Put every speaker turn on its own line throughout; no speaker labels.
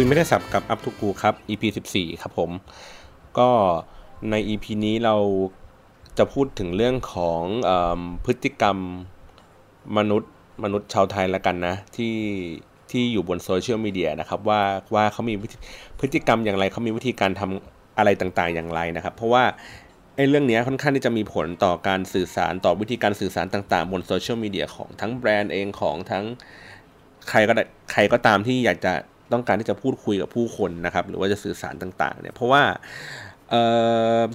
คุยไม่ได้ศัพท์กับ Up to กูครับ EP 14 ครับผม ก็ใน EP นี้เราจะพูดถึงเรื่องของอพฤติกรรมมนุษย์มนุษย์ชาวไทยละกันนะ ที่ที่อยู่บนโซเชียลมีเดียนะครับ ว่าว่าเขามีพฤติกรรมอย่างไรเขามีวิธีการทำอะไรต่างๆ อย่างไรนะครับ เพราะว่าไอ้เรื่องนี้ค่อนข้างที่จะมีผลต่อการสื่อสารต่อวิธีการสื่อสารต่างๆ บนโซเชียลมีเดียของทั้งแบรนด์เองของทั้งใครก็ใครก็ตามที่อยากจะ ต้องการที่จะพูดคุยกับผู้คนนะครับ หรือว่าจะสื่อสารต่างๆเนี่ยเพราะว่า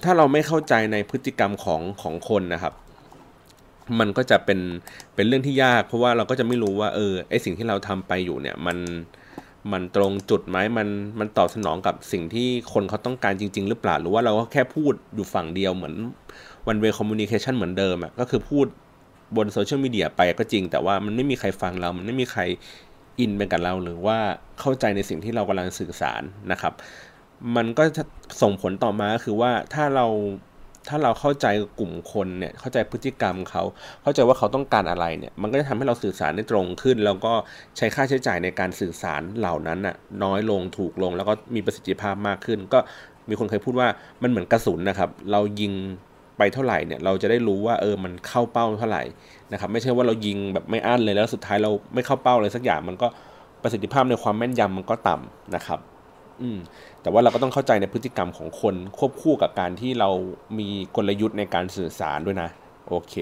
ถ้าเราไม่เข้าใจในพฤติกรรมของของคนนะครับมันก็จะเป็นเป็นเรื่องที่ยาก เพราะว่าเราก็จะไม่รู้ว่าเออไอสิ่งที่เราทำไปอยู่เนี่ยมันมันตรงจุดไหมมันมันตอบสนองกับสิ่งที่คนเขาต้องการจริง ๆ หรือเปล่า หรือว่าเราก็แค่พูดอยู่ฝั่งเดียวเหมือนวันเวคอมมูนิเคชันเหมือนเดิมอะก็คือพูดบนโซเชียลมีเดียไปก็จริง แต่ว่ามันไม่มีใครฟังเรา มันไม่มีใคร อินไปกับเราหรือว่าเข้าใจในสิ่งที่เรากำลังสื่อสารนะครับ มันก็ส่งผลต่อมาก็คือว่าถ้าเราถ้าเราเข้าใจกลุ่มคนเนี่ยเข้าใจพฤติกรรมเขา เข้าใจว่าเขาต้องการอะไรเนี่ยมันก็จะทำให้เราสื่อสารได้ตรงขึ้น แล้วก็ใช้ค่าใช้จ่ายในการสื่อสารเหล่านั้นน่ะน้อยลงถูกลง แล้วก็มีประสิทธิภาพมากขึ้น ก็มีคนเคยพูดว่ามันเหมือนกระสุนนะครับ เรายิง ไปเท่าไหร่เนี่ยเราจะได้รู้ว่าเออมันเข้าเป้าเท่าไหร่นะครับไม่ใช่ว่าเรายิงแบบไม่อั้นเลยแล้วสุดท้ายเราไม่เข้าเป้าเลยสักอย่างมันก็ประสิทธิภาพในความแม่นยำมันก็ต่ำนะครับอืมแต่ว่าเราก็ต้องเข้าใจในพฤติกรรมของคนควบคู่กับการที่เรามีกลยุทธ์ในการสื่อสารด้วยนะโอเค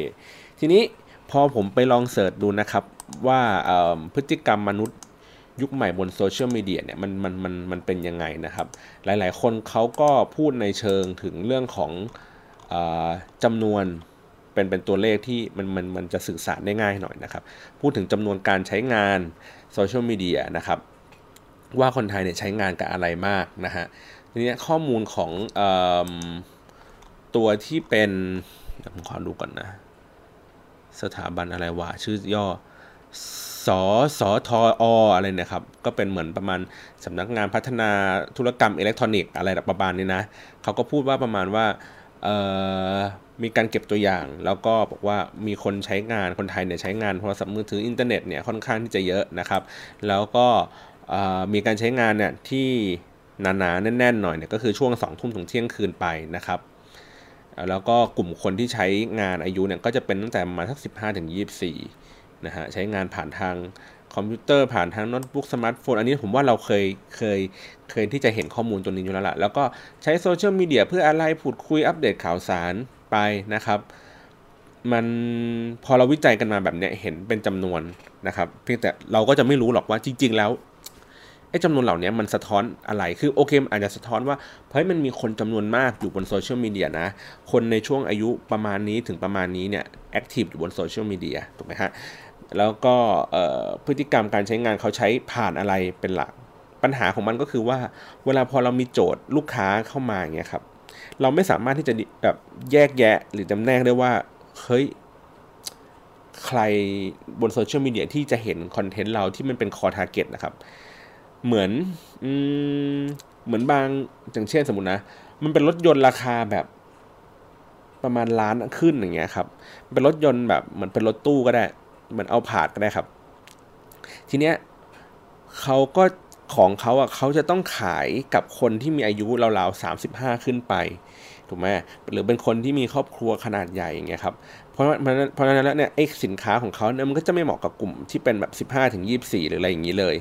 ทีนี้พอผมไปลอง search ดูนะครับว่าพฤติกรรมมนุษย์ยุคใหม่บนโซเชียลมีเดียเนี่ยมันมันมันมันเป็นยังไงนะครับ หลายๆ คนเขาก็พูดในเชิงถึงเรื่องของ จำนวนเป็นเป็นตัวเลขที่มันมันมันจะสื่อสารได้ง่ายหน่อยนะครับ พูดถึงจำนวนการใช้งานโซเชียลมีเดียนะครับ ว่าคนไทยเนี่ยใช้งานกับอะไรมากนะฮะทีนี้ข้อมูลของอตัวที่เป็นผมขอดูก่อนนะ สถาบันอะไรวะชื่อย่อสอสอทออะไรนี่ยครับ ก็เป็นเหมือนประมาณสำนักงานพัฒนาธุรกรรมอิเล็กทรอนิกส์อะไรประมาณนี้นะเขาก็พูดว่าประมาณว่า มีการเก็บตัวอย่าง แล้วก็บอกว่ามีคนใช้งานคนไทยเนี่ยใช้งานโทรศัพท์มือถืออินเทอร์เน็ตเนี่ยค่อนข้างที่จะเยอะนะครับ แล้วก็มีการใช้งานเนี่ยที่หนาๆแน่นๆหน่อยเนี่ยก็คือช่วง2องทุ่มถึงเที่ยงคืนไปนะครับแล้วก็กลุ่มคนที่ใช้งานอายุเนี่ยก็จะเป็นตั้งแต่มาสัก 15 ถึง 24นะฮะใช้งานผ่านทาง คอมพิวเตอร์ผ่านทางโน้ตบุ๊กสมาร์ทโฟนอันนี้ผมว่าเราเคยเคยเคยที่จะเห็นข้อมูลตัวนี้อยู่แล้วล่ะแล้วก็ใช้โซเชียลมีเดียเพื่ออะไรพูดคุยอัปเดตข่าวสารไปนะครับ มันพอเราวิจัยกันมาแบบเนี้ยเห็นเป็นจำนวนนะครับ เพียงแต่เราก็จะไม่รู้หรอกว่าจริง ๆ แล้วไอ้จำนวนเหล่านี้มันสะท้อนอะไร คือโอเคอาจจะสะท้อนว่าเฮ้ยมันมีคนจำนวนมากอยู่บนโซเชียลมีเดียนะ คนในช่วงอายุประมาณนี้ถึงประมาณนี้เนี่ย active อยู่บนโซเชียลมีเดียถูกไหมฮะ แล้วก็พฤติกรรมการใช้งานเขาใช้ผ่านอะไรเป็นหลัก ปัญหาของมันก็คือว่า เวลาพอเรามีโจทย์ลูกค้าเข้ามาอย่างเงี้ยครับเราไม่สามารถที่จะแบบแยกแยะหรือจำแนกได้ว่าเฮ้ยใครบนโซเชียลมีเดียที่จะเห็นคอนเทนต์เราที่มันเป็น core target นะครับ เหมือนอืมเหมือนบางอย่างเช่นสมมตินะ มันเป็นรถยนต์ราคาแบบประมาณล้านขึ้นอย่างเงี้ยครับ เป็นรถยนต์แบบเหมือนเป็นรถตู้ก็ได้ เหมือนเอาผาดก็ได้ครับ ทีเนี้ยเขาก็ของเขาอะเขาจะต้องขายกับคนที่มีอายุราวๆสามสิบห้าขึ้นไปถูกไหมหรือเป็นคนที่มีครอบครัวขนาดใหญ่อย่างเงี้ยครับเพราะเพราะฉะนั้นแล้วเนี่ยไอ้สินค้าของเขาเนี่ยมันก็จะไม่เหมาะกับกลุ่มที่เป็นแบบสิบห้าถึงยี่สิบสี่หรืออะไรอย่างนี้เลย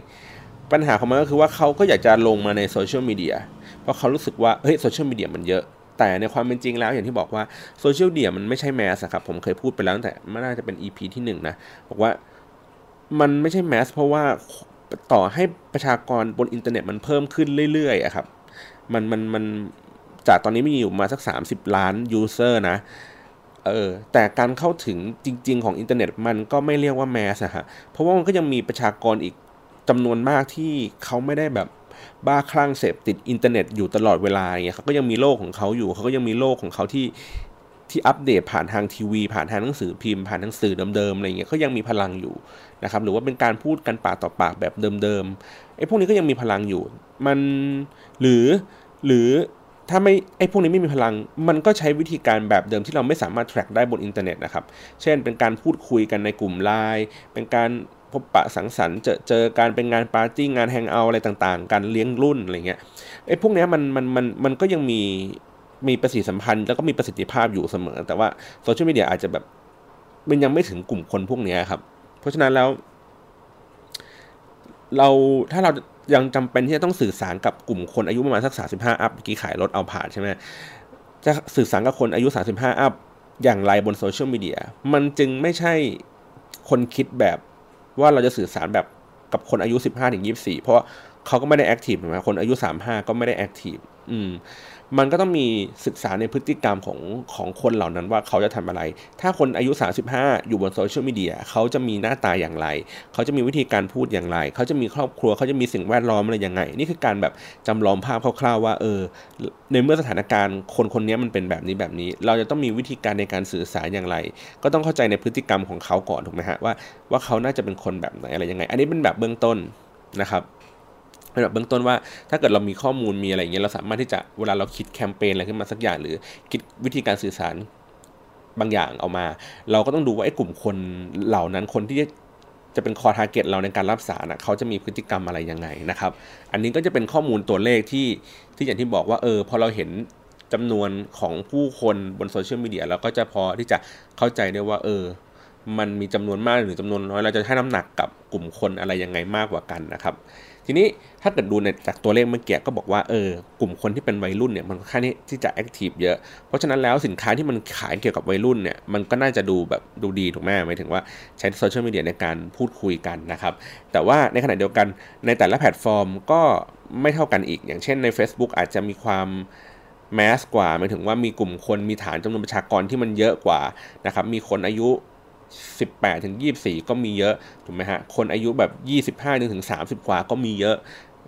ปัญหาของมันก็คือว่าเขาก็อยากจะลงมาในโซเชียลมีเดียเพราะเขารู้สึกว่าเฮ้ยโซเชียลมีเดียมันเยอะ แต่ในความเป็นจริงแล้วอย่างที่บอกว่าโซเชียลมีเดียมันไม่ใช่ mass ครับผมเคยพูดไปแล้วตั้งแต่ไม่น่าจะเป็น EP ที่1นนะบอกว่ามันไม่ใช่ mass เพราะว่าต่อให้ประชากรบนอินเทอร์เน็ตมันเพิ่มขึ้นเรื่อยๆอะครับมันมันมันจากตอนนี้มีอยู่มาสัก 30 ล้าน user นะเออแต่การเข้าถึงจริง ๆ ของอินเทอร์เน็ตมันก็ไม่เรียกว่า mass อะฮะเพราะว่ามันก็ยังมีประชากรอีกจำนวนมากที่เขาไม่ได้แบบ บ้าคลั่งเสพติดอินเทอร์เน็ตอยู่ตลอดเวลาอย่างเงี้ยเขาก็ยังมีโลกของเขาอยู่เขาก็ยังมีโลกของเขาที่ที่อัปเดตผ่านทางทีวี ผ่านทางหนังสือพิมพ์ผ่านหนังสือเดิมๆอะไรเงี้ยเขายังมีพลังอยู่นะครับหรือว่าเป็นการพูดกันปากต่อปากแบบเดิมๆไอ้พวกนี้ก็ยังมีพลังอยู่ มันหรือหรือถ้าไม่ไอ้พวกนี้ไม่มีพลัง มันก็ใช้วิธีการแบบเดิมที่เราไม่สามารถ track ได้บนอินเทอร์เน็ตนะครับ เช่น เป็นการพูดคุยกันในกลุ่มไลน์ เป็นการ พบปะสังสรรค์เจอเจอการเป็นงานปาร์ตี้งาน hangout อะไรต่างๆ การเลี้ยงรุ่นอะไรเงี้ยไอ้พวกเนี้ยมันมันมันมันก็ยังมีมีประสิทธิสัมพันธ์แล้วก็มีประสิทธิภาพอยู่เสมอ แต่ว่าโซเชียลมีเดียอาจจะแบบ มันยังไม่ถึงกลุ่มคนพวกนี้ครับ เพราะฉะนั้นแล้ว เราถ้าเรายังจำเป็นที่จะต้องสื่อสารกับกลุ่มคนอายุประมาณสักสามสิบห้า up เมื่อกี้ขายรถเอาผ่านใช่ไหมจะสื่อสารกับคนอายุสามสิบห้า up อย่างไรบนโซเชียลมีเดียมันจึงไม่ใช่คนคิดแบบ ว่าเราจะสื่อสารแบบกับคนอายุสิบห้าถึงยี่สี่เพราะเขาก็ไม่ได้ active ถูกไหมคนอายุสามห้าก็ไม่ได้ active อืม มันก็ต้องมีศึกษาในพฤติกรรมของของคนเหล่านั้นว่าเขาจะทำอะไร ถ้าคนอายุ 35 อยู่บนโซเชียลมีเดียเขาจะมีหน้าตาอย่างไร เขาจะมีวิธีการพูดอย่างไร เขาจะมีครอบครัวเขาจะมีสิ่งแวดล้อมอะไรยังไง นี่คือการแบบจำลองภาพคร่าวๆว่าเออในเมื่อสถานการณ์คนคนนี้มันเป็นแบบนี้แบบนี้ เราจะต้องมีวิธีการในการสื่อสารอย่างไร ก็ต้องเข้าใจในพฤติกรรมของเขาก่อนถูกไหมฮะว่าว่าเขาน่าจะเป็นคนแบบไหนอะไรยังไง อันนี้เป็นแบบเบื้องต้นนะครับ ระดับเบื้องต้นว่าถ้าเกิดเรามีข้อมูลมีอะไรอย่างเงี้ยเราสามารถที่จะเวลาเราคิดแคมเปญอะไรขึ้นมาสักอย่าง หรือคิดวิธีการสื่อสารบางอย่างเอามา เราก็ต้องดูว่าไอ้กลุ่มคนเหล่านั้นคนที่จะเป็น core target เราในการรับสารนะเขาจะมีพฤติกรรมอะไรยังไงนะครับ อันนี้ก็จะเป็นข้อมูลตัวเลขที่ที่อย่างที่บอกว่าเออพอเราเห็นจำนวนของผู้คนบนโซเชียลมีเดียเราก็จะพอที่จะเข้าใจได้ว่า เออ มันมีจำนวนมากหรือจำนวนน้อย เราจะให้น้ำหนักกับกลุ่มคนอะไรยังไงมากกว่ากันนะครับ ทีนี้ถ้าเกิดดูในจากตัวเลขเมื่อกี้ก็บอกว่าเออกลุ่มคนที่เป็นวัยรุ่นเนี่ยมันค่อนข้างที่จะ active เยอะ เพราะฉะนั้นแล้วสินค้าที่มันขายเกี่ยวกับวัยรุ่นเนี่ยมันก็น่าจะดูแบบดูดีถูกไหมหมายถึงว่าใช้โซเชียลมีเดียในการพูดคุยกันนะครับ แต่ว่าในขณะเดียวกันในแต่ละแพลตฟอร์มก็ไม่เท่ากันอีก อย่างเช่นใน Facebook อาจจะมีความแมสกว่าหมายถึงว่ามีกลุ่มคนมีฐานจำนวนประชากรที่มันเยอะกว่านะครับมีคนอายุ 18ถึง24 ก็มีเยอะถูกไหมฮะคนอายุแบบ 25ถึง30 กว่าก็มีเยอะ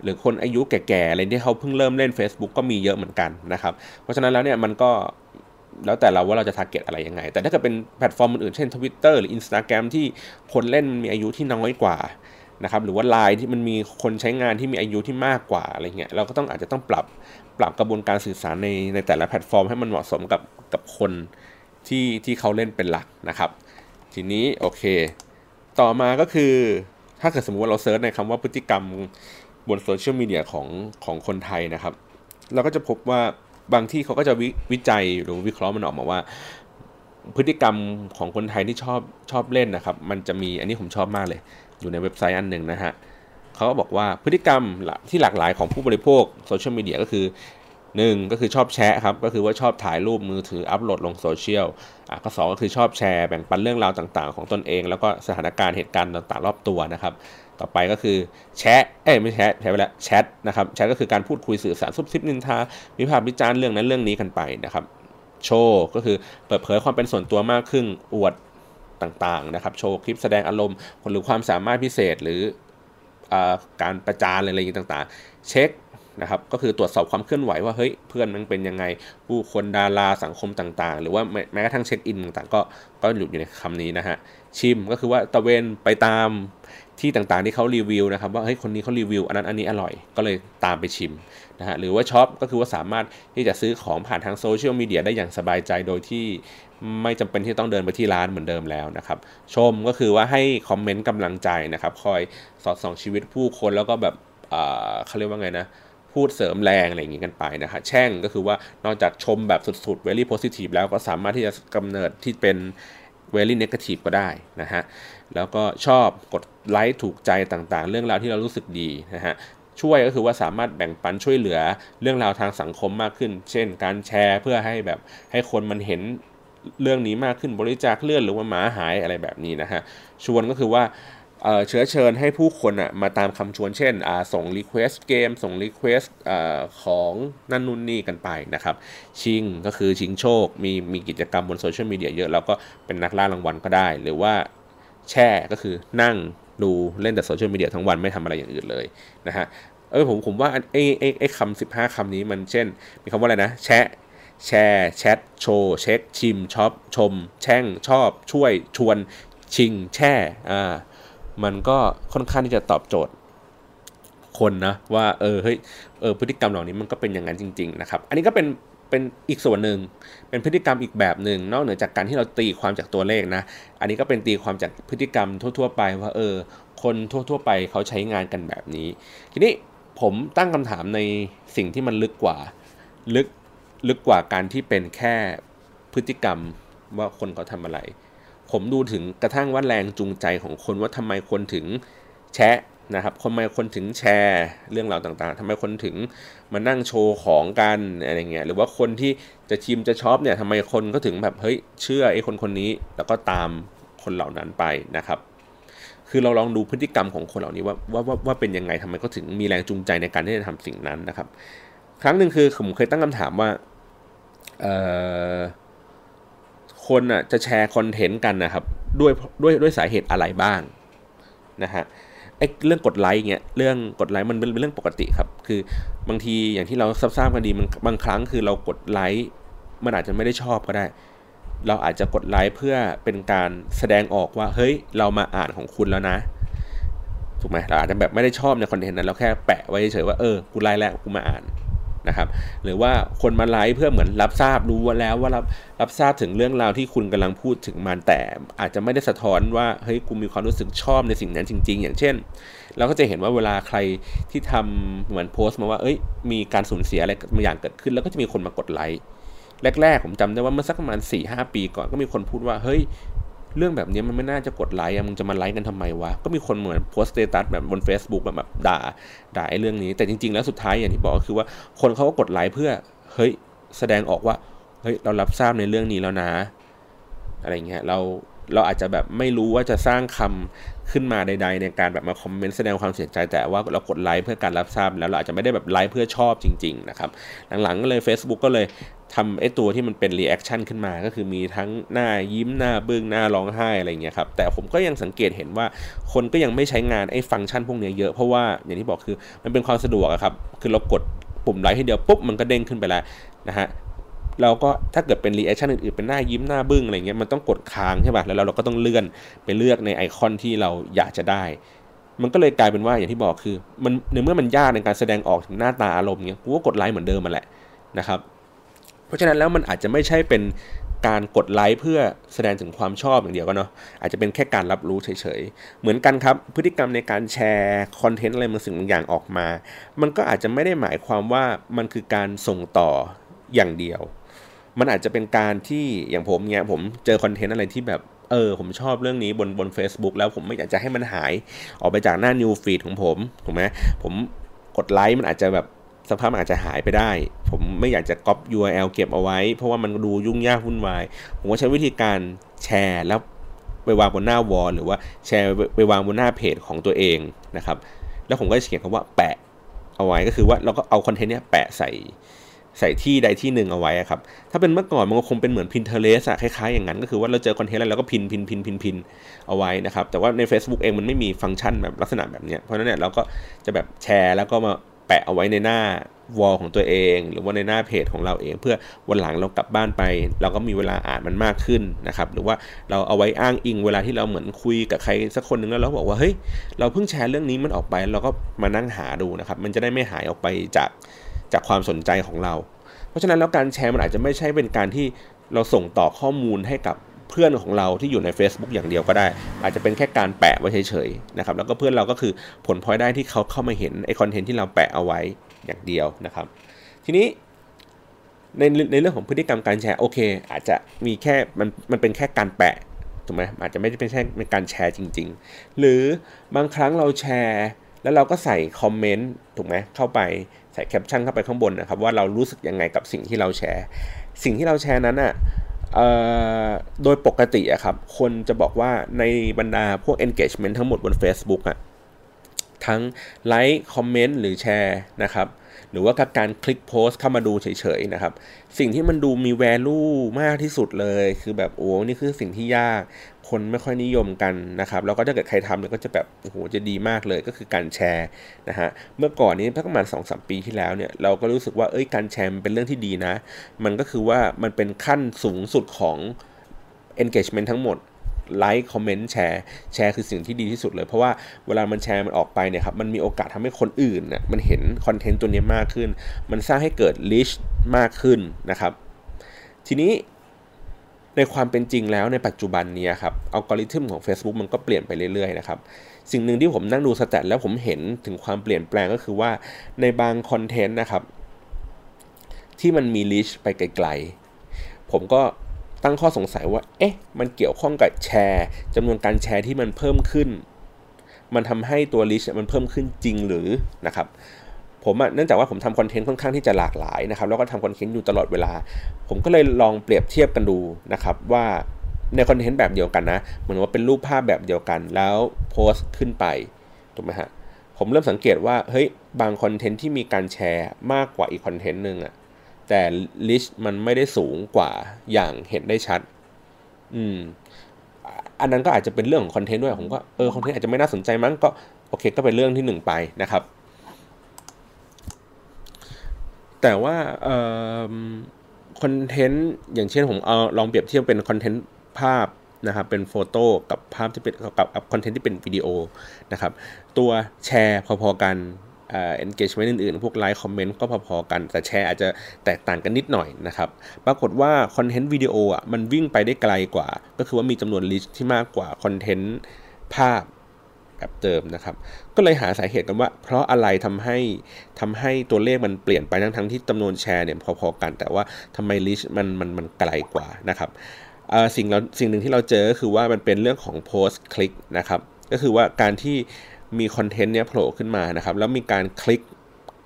หรือคนอายุแก่ๆอะไรที่เขาเพิ่งเริ่มเล่น Facebook ก็มีเยอะเหมือนกันนะครับเพราะฉะนั้นแล้วเนี่ยมันก็แล้วแต่เราว่าเราจะ target อะไรยังไง แต่ถ้าเกิดเป็นแพลตฟอร์มอื่นๆเช่น Twitter หรือ Instagram ที่คนเล่นมีอายุที่น้อยกว่านะครับหรือว่า Line ที่มันมีคนใช้งานที่มีอายุที่มากกว่าอะไรเงี้ยเราก็ต้องอาจจะต้องปรับปรับกระบวนการสื่อสารในในแต่ละแพลตฟอร์มให้มันเหมาะสมกับกับคนที่ที่เขาเล่นเป็นหลักนะครับ ทีนี้โอเค ต่อมาก็คือถ้าเกิดสมมติว่าเรา search ในคำว่าพฤติกรรมบนโซเชียลมีเดียของของคนไทยนะครับ เราก็จะพบว่าบางที่เขาก็จะววิจัยหรือวิเคราะห์มันออกมาว่า พฤติกรรมของคนไทยที่ชอบชอบเล่นนะครับ มันจะมีอันนี้ผมชอบมากเลย อยู่ในเว็บไซต์อันหนึ่งนะฮะเขาก็บอกว่าพฤติกรรมที่หลากหลายของผู้บริโภคโซเชียลมีเดียก็คือ หนึ่งก็คือชอบแชร์ครับก็คือว่าชอบถ่ายรูปมือถืออัปโหลดลงโซเชียลอะข้อสองก็คือชอบแชร์แบ่งปันเรื่องราวต่างๆ ของตนเอง แล้วก็สถานการณ์เหตุการณ์ต่างๆ รอบตัวนะครับ ต่อไปก็คือแชทเอ้ยไม่แชทแชทไปแล้วแชทนะครับแชทก็คือการพูดคุยสื่อสารซุบซิบนินทาวิพากษ์วิจารณ์เรื่องนั้นเรื่องนี้กันไปนะครับโชว์ก็คือเปิดเผยความเป็นส่วนตัวมากขึ้นอวดต่างๆนะครับ โชว์คลิปแสดงอารมณ์หรือความสามารถพิเศษหรือการประจานอะไรอย่างต่างๆ เช็ค นะครับก็คือตรวจสอบความเคลื่อนไหวว่าเฮ้ยเพื่อนมันเป็นยังไง ผู้คนดาราสังคมต่างๆ หรือว่าแม้กระทั่งเช็คอินต่างๆก็ก็หลุดอยู่ในคำนี้นะฮะชิมก็คือว่าตระเวนไปตามที่ต่างๆที่เขารีวิวนะครับว่าเฮ้ยคนนี้เขารีวิวอันนั้นอันนี้อร่อยก็เลยตามไปชิมนะฮะหรือว่าช็อปก็คือว่าสามารถที่จะซื้อของผ่านทางโซเชียลมีเดียได้อย่างสบายใจโดยที่ไม่จำเป็นที่ต้องเดินไปที่ร้านเหมือนเดิมแล้วนะครับ ชมก็คือว่าให้คอมเมนต์กำลังใจนะครับ คอยสอดส่องชีวิตผู้คนแล้วก็แบบเขาเรียกว่าไงนะ พูดเสริมแรงอะไรอย่างนี้กันไปนะฮะแช่งก็คือว่านอกจากชมแบบสุดๆ very positive แล้วก็สามารถที่จะกำเนิดที่เป็น very negative ก็ได้นะฮะแล้วก็ชอบกดไลค์ถูกใจต่างๆ เรื่องราวที่เรารู้สึกดีนะฮะช่วยก็คือว่าสามารถแบ่งปันช่วยเหลือเรื่องราวทางสังคมมากขึ้น เช่น การแชร์เพื่อให้แบบให้คนมันเห็นเรื่องนี้มากขึ้นบริจาคเลือดหรือว่าหมาหายอะไรแบบนี้นะฮะชวนก็คือว่า เชื้อเชิญให้ผู้คนอะมาตามคำชวนเช่นส่ง request เกมส่ง request ของนั่นนู่นนี่กันไปนะครับ ชิงก็คือชิงโชค มีมีกิจกรรมบนโซเชียลมีเดียเยอะ แล้วก็เป็นนักล่ารางวัลก็ได้ หรือว่าแช่ก็คือนั่งดูเล่นแต่โซเชียลมีเดียทั้งวันไม่ทำอะไรอย่างอื่นเลยนะฮะเออผมผมว่าไอ้ไอ้ไอ้คำสิบห้าคำนี้มันเช่น มีคำว่าอะไรนะ แชะแชร์แชทโชว์เช็ค ชิมช็อปชม แช่งชอบ ช่วยชวน ชิง แช่อ่า มันก็ค่อนข้างที่จะตอบโจทย์คนนะว่าเออเฮ้ยเออพฤติกรรมเหล่านี้มันก็เป็นอย่างนั้นจริง ๆ นะครับ อันนี้ก็เป็นเป็นอีกส่วนหนึ่งเป็นพฤติกรรมอีกแบบหนึ่งนอกเหนือจากการที่เราตีความจากตัวเลขนะ อันนี้ก็เป็นตีความจากพฤติกรรมทั่ว ๆ ไปว่าเออ คนทั่ว ๆ ไปเขาใช้งานกันแบบนี้ ทีนี้ผมตั้งคำถามในสิ่งที่มันลึกกว่าลึกลึกกว่าการที่เป็นแค่พฤติกรรมว่าคนเขาทำอะไร ผมดูถึงกระทั่งว่าแรงจูงใจของคนว่าทำไมคนถึงแชะนะครับทำไมคนถึงแชร์เรื่องราวต่างๆทำไมคนถึงมานั่งโชว์ของกันอะไรเงี้ย หรือว่าคนที่จะชิมจะช็อปเนี่ยทำไมคนก็ถึงแบบเฮ้ยเชื่อไอ้คนคนนี้ แล้วก็ตามคนเหล่านั้นไปนะครับ คือเราลองดูพฤติกรรมของคนเหล่านี้ว่าว่าว่าว่าเป็นยังไงทำไมก็ถึงมีแรงจูงใจในการที่จะทำสิ่งนั้นนะครับ ครั้งหนึ่งคือผมเคยตั้งคำถามว่าเอ่อ คนอะจะแชร์คอนเทนต์กันนะครับด้วยด้วยด้วยสาเหตุอะไรบ้างนะฮะไอ้เรื่องกดไลค์เงี้ยเรื่องกดไลค์มันเป็นเรื่องปกติครับ คือบางทีอย่างที่เราทราบกันดีมันบางครั้งคือเรากดไลค์มันอาจจะไม่ได้ชอบก็ได้ เราอาจจะกดไลค์เพื่อเป็นการแสดงออกว่า เฮ้ย เรามาอ่านของคุณแล้วนะถูกไหมเราอาจจะแบบไม่ได้ชอบในคอนเทนต์นั้นเราแค่แปะไว้เฉยว่าเออกูไลค์แล้วกูมาอ่าน นะครับหรือว่าคนมาไลค์เพื่อเหมือนรับทราบรู้แล้วว่ารับรับทราบถึงเรื่องราวที่คุณกำลังพูดถึงมันแต่อาจจะไม่ได้สะท้อนว่าเฮ้ยกูมีความรู้สึกชอบในสิ่งนั้นจริง ๆ อย่างเช่น เราก็จะเห็นว่าเวลาใครที่ทำเหมือนโพสต์มาว่าเอ้ยมีการสูญเสียอะไรบางอย่างเกิดขึ้น แล้วก็จะมีคนมากดไลค์แรกๆผมจำได้ว่าเมื่อสักประมาณ4ี่หปีก่อนก็มีคนพูดว่าเฮ้ย เรื่องแบบนี้มันไม่น่าจะกดไลค์มึงจะมาไลค์กันทำไมวะ ก็มีคนเหมือนโพสต์ status แบบบน Facebook แบบแบบด่าด่าไอ้เรื่องนี้ แต่จริง ๆ แล้วสุดท้ายอย่างที่บอกก็คือว่าคนเขาก็กดไลค์เพื่อเฮ้ยแสดงออกว่าเฮ้ยเรารับทราบในเรื่องนี้แล้วนะ อะไรเงี้ยเรา เราอาจจะแบบไม่รู้ว่าจะสร้างคำขึ้นมาใด ๆ ในการแบบมาคอมเมนต์แสดงความเสียใจแต่ว่าเรากดไลค์เพื่อการรับทราบแล้วเราอาจจะไม่ได้แบบไลค์เพื่อชอบจริง ๆ นะครับ หลังๆก็เลย Facebook ก็เลยทำไอ้ตัวที่มันเป็น reaction ขึ้นมา ก็คือมีทั้งหน้ายิ้มหน้าบึ้งหน้าร้องไห้อะไรเงี้ยครับ แต่ผมก็ยังสังเกตเห็นว่าคนก็ยังไม่ใช้งานไอ้ฟังก์ชันพวกนี้เยอะ เพราะว่าอย่างที่บอกคือมันเป็นความสะดวกครับ คือเรากดปุ่มไลค์ทีเดียวปุ๊บมันก็เด้งขึ้นไปแล้วนะฮะ เราก็ถ้าเกิดเป็น reaction อื่นๆ เป็นหน้ายิ้มหน้าบึ้งอะไรเงี้ยมันต้องกดค้างใช่ป่ะแล้วเราก็ต้องเลื่อนไปเลือกในไอคอนที่เราอยากจะได้ มันก็เลยกลายเป็นว่าอย่างที่บอกคือมันในเมื่อมันยากในการแสดงออกถึงหน้าตาอารมณ์เงี้ยกูก็กดไลค์เหมือนเดิมมาแหละนะครับเพราะฉะนั้นแล้วมันอาจจะไม่ใช่เป็นการกดไลค์เพื่อแสดงถึงความชอบอย่างเดียวก็เนาะอาจจะเป็นแค่การรับรู้เฉยๆ เหมือนกันครับ พฤติกรรมในการแชร์คอนเทนต์อะไรบางสิ่งบางอย่างออกมา มันก็อาจจะไม่ได้หมายความว่ามันคือการส่งต่ออย่างเดียว มันอาจจะเป็นการที่อย่างผมเนี่ยผมเจอคอนเทนต์อะไรที่แบบเออผมชอบเรื่องนี้บนบน Facebook แล้วผมไม่อยากจะให้มันหายออกไปจากหน้า New Feed ของผมถูกไหมผมกดไลค์มันอาจจะแบบสภาพมันอาจจะหายไปได้ ผมไม่อยากจะก๊อป URL เก็บเอาไว้ เพราะว่ามันดูยุ่งยากวุ่นวาย ผมก็ใช้วิธีการแชร์แล้วไปวางบนหน้าวอลหรือว่าแชร์ไปวางบนหน้าเพจของตัวเองนะครับ แล้วผมก็เขียนคำว่าแปะเอาไว้ก็คือว่าเราก็เอาคอนเทนต์เนี้ยแปะใส่ ใส่ที่ใดที่หนึ่งเอาไว้ครับ ถ้าเป็นเมื่อก่อนมันก็คงเป็นเหมือน Pinterest อะคล้ายๆอย่างนั้น ก็คือว่าเราเจอคอนเทนต์อะไรเราก็พินพินพินพินพินเอาไว้นะครับ แต่ว่าใน Facebook เองมันไม่มีฟังก์ชันแบบลักษณะแบบนี้เพราะฉะนั้นเนี่ยเราก็จะแบบแชร์แล้วก็มาแปะเอาไว้ในหน้าวอลของตัวเอง หรือว่าในหน้าเพจของเราเอง เพื่อวันหลังเรากลับบ้านไป เราก็มีเวลาอ่านมันมากขึ้นนะครับ หรือว่าเราเอาไว้อ้างอิงเวลาที่เราเหมือนคุยกับใครสักคนหนึ่งแล้วเราบอกว่าเฮ้ยเราเพิ่งแชร์เรื่องนี้มันออกไปเราก็มานั่งหาดูนะครับ มันจะได้ไม่หายออกไปจาก จากความสนใจของเรา เพราะฉะนั้นแล้วการแชร์มันอาจจะไม่ใช่เป็นการที่เราส่งต่อข้อมูลให้กับเพื่อนของเราที่อยู่ใน Facebook อย่างเดียวก็ได้ อาจจะเป็นแค่การแปะไว้เฉยๆนะครับแล้วก็เพื่อนเราก็คือผลพลอยได้ที่เขาเข้ามาเห็นไอคอนเทนต์ที่เราแปะเอาไว้อย่างเดียวนะครับ ทีนี้ในในเรื่องของพฤติกรรมการแชร์โอเค อาจจะมีแค่มันมันเป็นแค่การแปะถูกไหมอาจจะไม่ได้เป็นแค่เป็นการแชร์จริง ๆ หรือบางครั้งเราแชร์ แล้วเราก็ใส่คอมเมนต์ถูกไหมเข้าไป ใส่แคปชั่นเข้าไปข้างบนนะครับว่าเรารู้สึกยังไงกับสิ่งที่เราแชร์ สิ่งที่เราแชร์นั้นอะ่ะโดยปกติอะครับ คนจะบอกว่าในบรรดาพวก engagement ทั้งหมดบน Facebook อะทั้งไลค์คอมเมนต์หรือแชร์นะครับ หรือว่าการคลิกโพสเข้ามาดูเฉยๆนะครับ สิ่งที่มันดูมี value มากที่สุดเลย คือแบบโอ้นี่คือสิ่งที่ยาก คนไม่ค่อยนิยมกันนะครับ แล้วก็ถ้าเกิดใครทำเนี่ยก็จะแบบโอ้โหจะดีมากเลยก็คือการแชร์นะฮะเมื่อก่อนนี้ประมาณ2อสปีที่แล้วเนี่ยเราก็รู้สึกว่าเอ้ยการแชร์เป็นเรื่องที่ดีนะ มันก็คือว่ามันเป็นขั้นสูงสุดของ engagement ทั้งหมด ไลค์คอมเมนต์แชร์แชร์คือสิ่งที่ดีที่สุดเลย เพราะว่าเวลามันแชร์มันออกไปเนี่ยครับมันมีโอกาสทำให้คนอื่นเนี่ยมันเห็นคอนเทนต์ตัวนี้มากขึ้น มันสร้างให้เกิดลิชมากขึ้นนะครับ ทีนี้ในความเป็นจริงแล้วในปัจจุบันนี้ครับอัลกอริทึมของ Facebook มันก็เปลี่ยนไปเรื่อยๆนะครับสิ่งหนึ่งที่ผมนั่งดูสแตทแล้วผมเห็นถึงความเปลี่ยนแปลงก็คือว่าในบางคอนเทนต์นะครับที่มันมีลิชไปไกลๆผมก็ ตั้งข้อสงสัยว่า เอ๊ะ มันเกี่ยวข้องกับแชร์จำนวนการแชร์ที่มันเพิ่มขึ้น มันทำให้ตัวลิชมันเพิ่มขึ้นจริงหรือนะครับ ผมเนื่องจากว่าผมทำคอนเทนต์ค่อนข้างที่จะหลากหลายนะครับ แล้วก็ทำคอนเทนต์อยู่ตลอดเวลา ผมก็เลยลองเปรียบเทียบกันดูนะครับว่าในคอนเทนต์แบบเดียวกันนะ เหมือนว่าเป็นรูปภาพแบบเดียวกัน แล้วโพสต์ขึ้นไปถูกไหมฮะผมเริ่มสังเกตว่าเฮ้ยบางคอนเทนต์ที่มีการแชร์มากกว่าอีกคอนเทนต์หนึ่งอะ แต่ reach มันไม่ได้สูงกว่าอย่างเห็นได้ชัด อืม อันนั้นก็อาจจะเป็นเรื่องของคอนเทนต์ด้วยผมก็เออคอนเทนต์อาจจะไม่น่าสนใจมั้งก็โอเค ก็เป็นเรื่องที่หนึ่งไปนะครับ แต่ว่าเอ่อคอนเทนต์อย่างเช่นผมเอาลองเปรียบเทียบเป็นคอนเทนต์ภาพนะครับเป็น photo กับภาพที่เป็นกับคอนเทนต์ที่เป็นวิดีโอนะครับ ตัวแชร์พอๆกัน เอ่อ engagement อื่นๆ พวกไลค์คอมเมนต์ก็พอๆกัน แต่แชร์อาจจะแตกต่างกันนิดหน่อยนะครับ ปรากฏว่าคอนเทนต์วิดีโออะมันวิ่งไปได้ไกลกว่า ก็คือว่ามีจำนวน reach ที่มากกว่าคอนเทนต์ภาพแบบเดิมนะครับ ก็เลยหาสาเหตุกันว่า เพราะอะไรทำให้ทำให้ตัวเลขมันเปลี่ยนไปทั้งทั้งที่จำนวนแชร์เนี่ยพอๆกัน แต่ว่าทำไม reach มันมันมันไกลกว่านะครับสิ่งเราสิ่งหนึ่งที่เราเจอก็คือว่ามันเป็นเรื่องของ post click นะครับ ก็คือว่าการที่ มีคอนเทนต์เนี้ยโผล่ขึ้นมานะครับแล้วมีการคลิก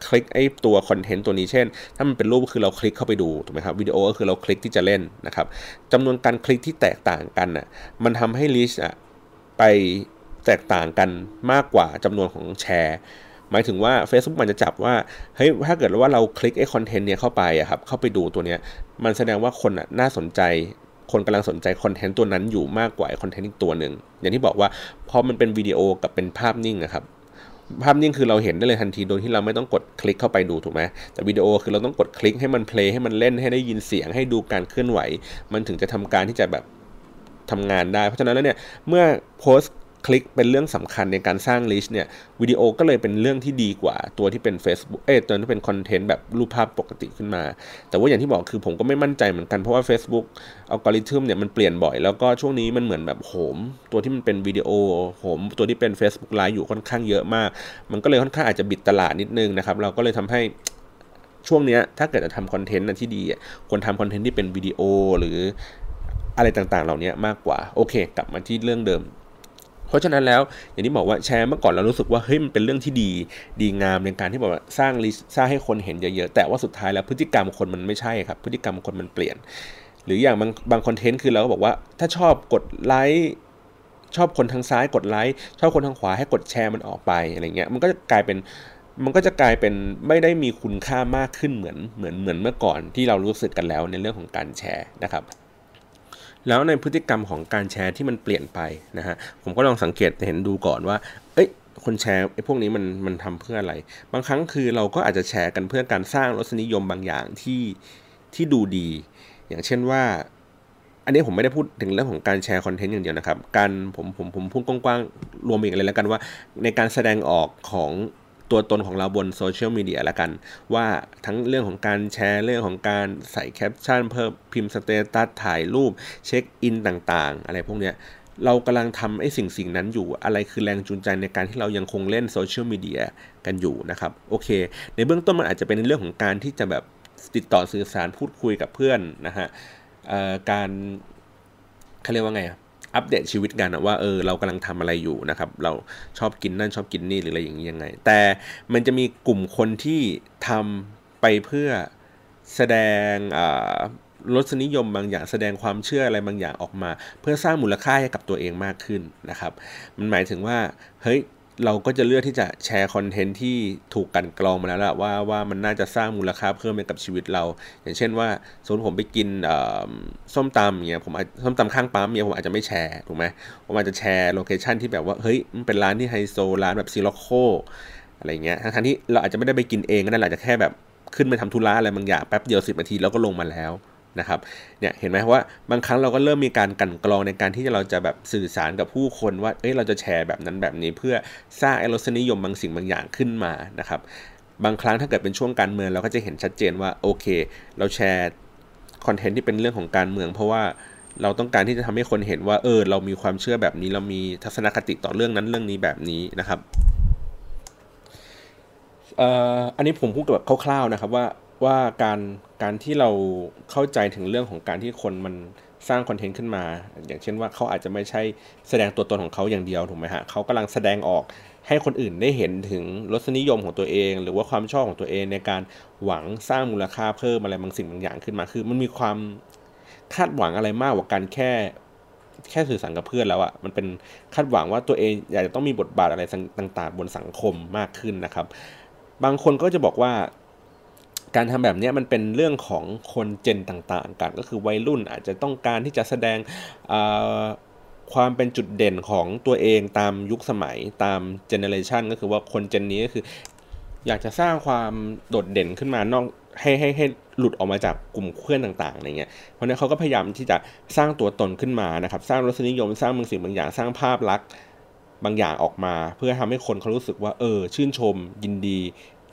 คลิกไอ้ตัวคอนเทนต์ตัวนี้เช่น ถ้ามันเป็นรูปคือเราคลิกเข้าไปดูถูกไหมครับวิดีโอก็คือเราคลิกที่จะเล่นนะครับจำนวนการคลิกที่แตกต่างกันอะมันทำให้ reach อะไปแตกต่างกันมากกว่าจำนวนของแชร์หมายถึงว่า Facebook มันจะจับว่าเฮ้ยถ้าเกิดว่าเราคลิกไอ้คอนเทนต์เนี้ยเข้าไปอะครับเข้าไปดูตัวเนี้ยมันแสดงว่าคนอะน่าสนใจ คนกำลังสนใจคอนเทนต์ตัวนั้นอยู่มากกว่าคอนเทนต์อีกตัวหนึ่งอย่างที่บอกว่าพอมันเป็นวิดีโอกับเป็นภาพนิ่งนะครับภาพนิ่งคือเราเห็นได้เลยทันทีโดยที่เราไม่ต้องกดคลิกเข้าไปดูถูกไหมแต่วิดีโอคือเราต้องกดคลิกให้มัน play ให้มันเล่นให้ได้ยินเสียงให้ดูการเคลื่อนไหว มันถึงจะทำการที่จะแบบทำงานได้ เพราะฉะนั้นแล้วเนี่ยเมื่อ post click เป็นเรื่องสำคัญในการสร้าง reach เนี่ยวิดีโอก็เลยเป็นเรื่องที่ดีกว่าตัวที่เป็น Facebook เอ้ตัวที่เป็นคอนเทนต์แบบรูปภาพปกติขึ้นมา แต่ว่าอย่างที่บอกคือผมก็ไม่มั่นใจเหมือนกันเพราะว่า Facebook algorithm เนี่ยมันเปลี่ยนบ่อย แล้วก็ช่วงนี้มันเหมือนแบบโหม ตัวที่มันเป็นวิดีโอโหม ตัวที่เป็น Facebook ไลฟ์อยู่ค่อนข้างเยอะมาก มันก็เลยค่อนข้างอาจจะบิดตลาดนิดนึงนะครับเราก็เลยทำให้ช่วงนี้ถ้าเกิดจะทำคอนเทนต์ที่ดีควรทำคอนเทนต์ที่เป็นวิดีโอหรืออะไรต่างๆ เหล่านี้มากกว่า โอเค กลับมาที่เรื่องเดิม เพราะฉะนั้นแล้วอย่างที่บอกว่าแชร์เมื่อก่อนเรารู้สึกว่าเฮ้ยมันเป็นเรื่องที่ดีดีงามในการที่บอกว่าสร้างลิสร้างให้คนเห็นเยอะๆแต่ว่าสุดท้ายแล้วพฤติกรรมคนมันไม่ใช่ครับ พฤติกรรมคนมันเปลี่ยน หรืออย่างบางบางคอนเทนต์คือเราก็บอกว่าถ้าชอบกดไลค์ชอบคนทางซ้ายกดไลค์ชอบคนทางขวาให้กดแชร์มันออกไปอะไรเงี้ยมันก็จะกลายเป็นมันก็จะกลายเป็นไม่ได้มีคุณค่ามากขึ้นเหมือนเหมือนเหมือนเมื่อก่อนที่เรารู้สึกกันแล้วในเรื่องของการแชร์นะครับ แล้วในพฤติกรรมของการแชร์ที่มันเปลี่ยนไปนะฮะผมก็ลองสังเกตเห็นดูก่อนว่า เอ้ยคนแชร์ไอ้พวกนี้มันมันทำเพื่ออะไร บางครั้งคือเราก็อาจจะแชร์กันเพื่อการสร้างรสนิยมบางอย่างที่ที่ดูดี อย่างเช่นว่า อันนี้ผมไม่ได้พูดถึงเรื่องของการแชร์คอนเทนต์อย่างเดียวนะครับ การผมผมผมพูดกว้างๆรวมอีกอะไรแล้วกันว่า ในการแสดงออกของ ตัวตนของเราบนโซเชียลมีเดียละกัน ว่าทั้งเรื่องของการแชร์เรื่องของการใส่แคปชั่นเพิ่มพิมพ์สเตตัสถ่ายรูป เช็คอินต่างๆ อะไรพวกเนี้ยเรากำลังทำไอ้สิ่งสิ่งนั้นอยู่ อะไรคือแรงจูงใจในการที่เรายังคงเล่นโซเชียลมีเดียกันอยู่นะครับ โอเค ในเบื้องต้นมันอาจจะเป็นเรื่องของการที่จะแบบติดต่อสื่อสารพูดคุยกับเพื่อนนะฮะการเขาเรียกว่าไง อัปเดตชีวิตกันว่าเออเรากำลังทำอะไรอยู่นะครับ เราชอบกินนั่นชอบกินนี่หรืออะไรอย่างนี้ยังไง แต่มันจะมีกลุ่มคนที่ทำไปเพื่อแสดงรสนิยมบางอย่างแสดงความเชื่ออะไรบางอย่างออกมา เพื่อสร้างมูลค่าให้กับตัวเองมากขึ้นนะครับ มันหมายถึงว่าเฮ้ย เราก็จะเลือกที่จะแชร์คอนเทนต์ที่ถูกกันกรองมาแล้วละว่าว่ามันน่าจะสร้างมูลค่าเพิ่มให้กับชีวิตเรา อย่างเช่นว่าสมมติผมไปกินส้มตำเนี่ยผมส้มตำข้างปั๊มเนี่ยผมอาจจะไม่แชร์ถูกไหมผมอาจจะแชร์ location ที่แบบว่าเฮ้ยมันเป็นร้านที่ไฮโซร้านแบบ Sirocco อะไรเงี้ยทั้งที่เราอาจจะไม่ได้ไปกินเองก็ได้อาจจะแค่แบบขึ้นไปทำธุระอะไรบางอย่างแป๊บเดียวสิบนาทีแล้วก็ลงมาแล้ว นะครับเนี่ยเห็นไหมว่าบางครั้งเราก็เริ่มมีการกลั่นกรองในการที่เราจะแบบสื่อสารกับผู้คนว่าเอ้ยเราจะแชร์แบบนั้นแบบนี้ เพื่อสร้างไอรสนิยมบางสิ่งบางอย่างขึ้นมานะครับบางครั้งถ้าเกิดเป็นช่วงการเมืองเราก็จะเห็นชัดเจนว่าโอเค เราแชร์คอนเทนต์ที่เป็นเรื่องของการเมือง เพราะว่าเราต้องการที่จะทำให้คนเห็นว่าเออเรามีความเชื่อแบบนี้ เรามีทัศนคติต่อเรื่องนั้นเรื่องนี้แบบนี้นะครับอันนี้ผมพูดแบบคร่าวๆนะครับว่า ว่าการการที่เราเข้าใจถึงเรื่องของการที่คนมันสร้างคอนเทนต์ขึ้นมา อย่างเช่นว่าเขาอาจจะไม่ใช่แสดงตัวตนของเขาอย่างเดียวถูกไหมฮะเขากำลังแสดงออกให้คนอื่นได้เห็นถึงรสนิยมของตัวเอง หรือว่าความชอบของตัวเองในการหวังสร้างมูลค่าเพิ่มอะไรบางสิ่งบางอย่างขึ้นมา คือมันมีความคาดหวังอะไรมากกว่าการแค่แค่สื่อสารกับเพื่อนแล้วอะ่ะมันเป็นคาดหวังว่าตัวเองอยากจะต้องมีบทบาทอะไรต่าง ๆ บนสังคมมากขึ้นนะครับ บางคนก็จะบอกว่า การทำแบบนี้มันเป็นเรื่องของคนเจนต่างๆ กันก็คือวัยรุ่นอาจจะต้องการที่จะแสดงความเป็นจุดเด่นของตัวเองตามยุคสมัยตามเจเนอเรชันก็คือว่าคนเจนนี้ก็คือ อยากจะสร้างความโดดเด่นขึ้นมานอกให้ให้ให้หลุดออกมาจากกลุ่มเพื่อนต่างๆอะไรเงี้ย เพราะนั้นเขาก็พยายามที่จะสร้างตัวตนขึ้นมานะครับ สร้างรสนิยม สร้างบางสิ่งบางอย่าง สร้างภาพลักษณ์บางอย่างออกมา เพื่อทำให้คนเขารู้สึกว่า เออ ชื่นชม ยินดี